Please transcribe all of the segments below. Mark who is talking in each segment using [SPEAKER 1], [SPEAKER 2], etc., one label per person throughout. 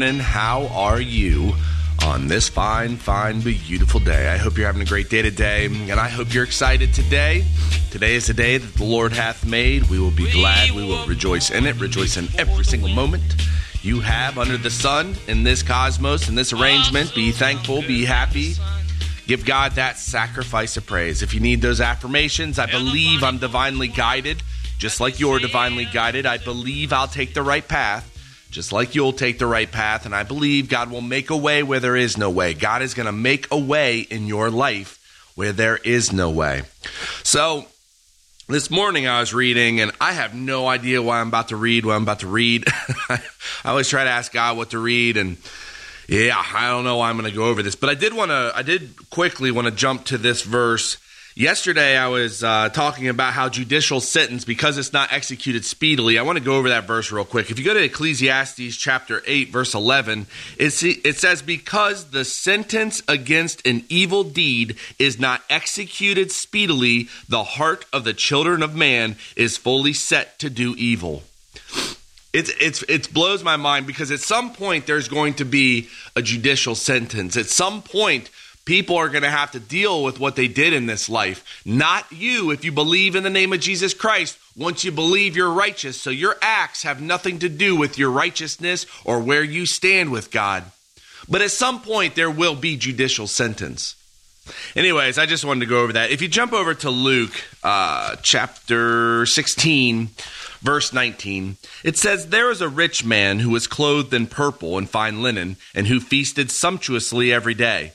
[SPEAKER 1] morning. How are you on this fine, fine, beautiful day? I hope you're having a great day today, and I hope you're excited today. Today is the day that the Lord hath made. We will be glad. We will rejoice in it. Rejoice in every single moment you have under the sun in this cosmos, in this arrangement. Be thankful, be happy. Give God that sacrifice of praise. If you need those affirmations, I believe I'm divinely guided, just like you're divinely guided. I believe I'll take the right path just like you'll take the right path. And I believe God will make a way where there is no way. God is going to make a way in your life where there is no way. So, this morning I was reading, and I have no idea why I'm about to read what I'm about to read. I always try to ask God what to read, and yeah, I don't know why I'm going to go over this, but I did want to, I did quickly want to jump to this verse Yesterday, I was uh, talking about how judicial sentence, because it's not executed speedily, I want to go over that verse real quick. If you go to Ecclesiastes chapter 8, verse 11, it, it says, Because the sentence against an evil deed is not executed speedily, the heart of the children of man is fully set to do evil. It's it's it blows my mind because at some point there's going to be a judicial sentence. At some point People are going to have to deal with what they did in this life. Not you, if you believe in the name of Jesus Christ. Once you believe you're righteous, so your acts have nothing to do with your righteousness or where you stand with God. But at some point, there will be judicial sentence. Anyways, I just wanted to go over that. If you jump over to Luke uh, chapter 16, verse 19, it says, There was a rich man who was clothed in purple and fine linen, and who feasted sumptuously every day.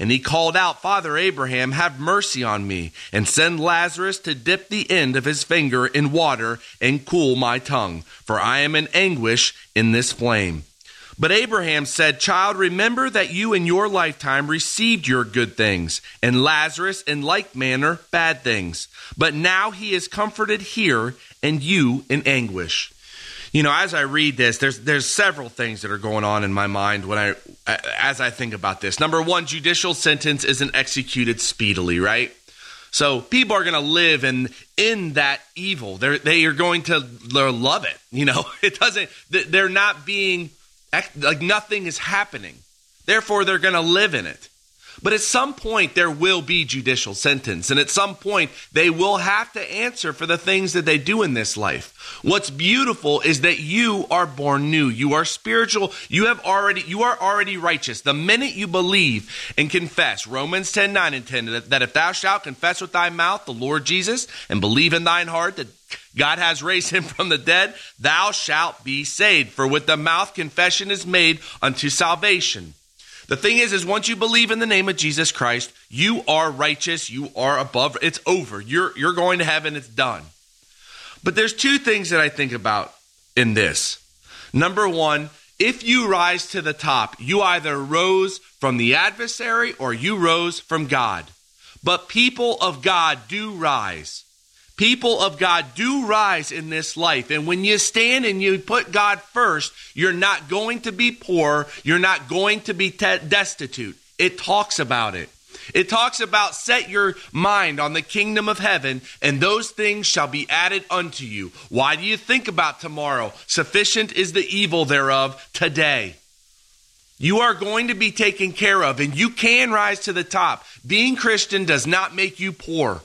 [SPEAKER 1] And he called out, Father Abraham, have mercy on me, and send Lazarus to dip the end of his finger in water and cool my tongue, for I am in anguish in this flame. But Abraham said, Child, remember that you in your lifetime received your good things, and Lazarus in like manner bad things. But now he is comforted here, and you in anguish you know, as I read this, there's there's several things that are going on in my mind when I as I think about this. Number one, judicial sentence isn't executed speedily, right? So people are going to live in in that evil. They're they are going to love it. You know, it doesn't. They're not being like nothing is happening. Therefore, they're going to live in it. But at some point, there will be judicial sentence. And at some point, they will have to answer for the things that they do in this life. What's beautiful is that you are born new. You are spiritual. You have already, you are already righteous. The minute you believe and confess, Romans 10, 9 and 10, that if thou shalt confess with thy mouth the Lord Jesus and believe in thine heart that God has raised him from the dead, thou shalt be saved. For with the mouth confession is made unto salvation. The thing is, is once you believe in the name of Jesus Christ, you are righteous. You are above. It's over. You're you're going to heaven. It's done. But there's two things that I think about in this. Number one, if you rise to the top, you either rose from the adversary or you rose from God. But people of God do rise people of God do rise in this life. And when you stand and you put God first, you're not going to be poor. You're not going to be te- destitute. It talks about it. It talks about set your mind on the kingdom of heaven, and those things shall be added unto you. Why do you think about tomorrow? Sufficient is the evil thereof today. You are going to be taken care of, and you can rise to the top. Being Christian does not make you poor.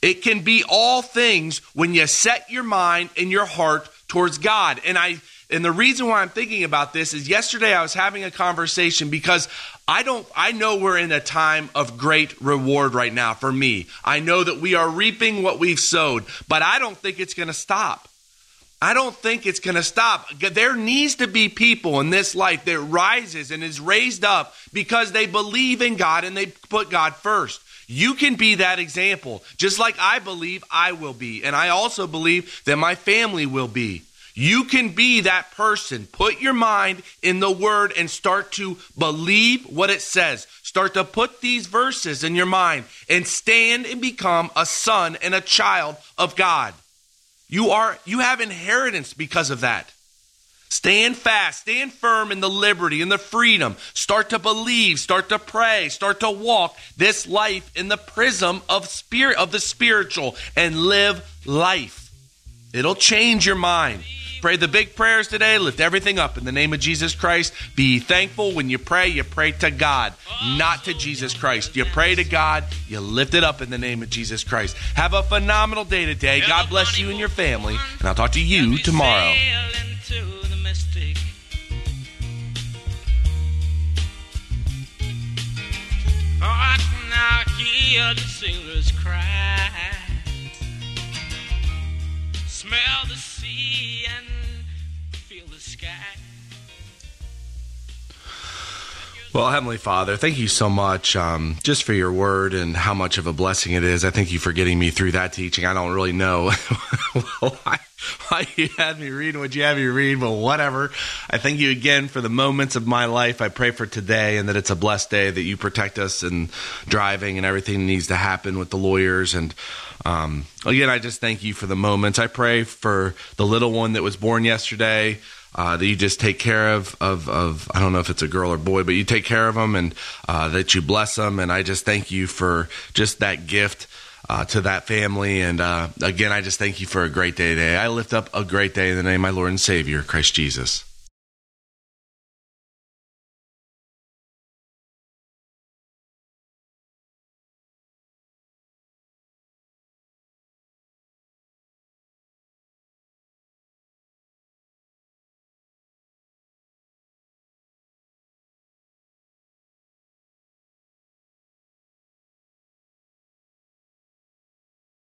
[SPEAKER 1] It can be all things when you set your mind and your heart towards God. And I and the reason why I'm thinking about this is yesterday I was having a conversation because I don't I know we're in a time of great reward right now for me. I know that we are reaping what we've sowed, but I don't think it's going to stop. I don't think it's going to stop. There needs to be people in this life that rises and is raised up because they believe in God and they put God first. You can be that example, just like I believe I will be. And I also believe that my family will be. You can be that person. Put your mind in the word and start to believe what it says. Start to put these verses in your mind and stand and become a son and a child of God. You are you have inheritance because of that. Stand fast, stand firm in the liberty and the freedom. Start to believe, start to pray, start to walk this life in the prism of spirit of the spiritual and live life. It'll change your mind. Pray the big prayers today. Lift everything up in the name of Jesus Christ. Be thankful when you pray. You pray to God, not to Jesus Christ. You pray to God. You lift it up in the name of Jesus Christ. Have a phenomenal day today. God bless you and your family. And I'll talk to you tomorrow.
[SPEAKER 2] Hear the sailors cry. Smell the sea and feel the sky.
[SPEAKER 1] Well, Heavenly Father, thank you so much um, just for your word and how much of a blessing it is. I thank you for getting me through that teaching. I don't really know why, why you had me read what you had me read, but whatever. I thank you again for the moments of my life. I pray for today and that it's a blessed day, that you protect us and driving and everything needs to happen with the lawyers. And um, again, I just thank you for the moments. I pray for the little one that was born yesterday uh, that you just take care of, of, of, I don't know if it's a girl or boy, but you take care of them and uh, that you bless them. And I just thank you for just that gift uh, to that family. And uh, again, I just thank you for a great day today. I lift up a great day in the name of my Lord and Savior, Christ Jesus.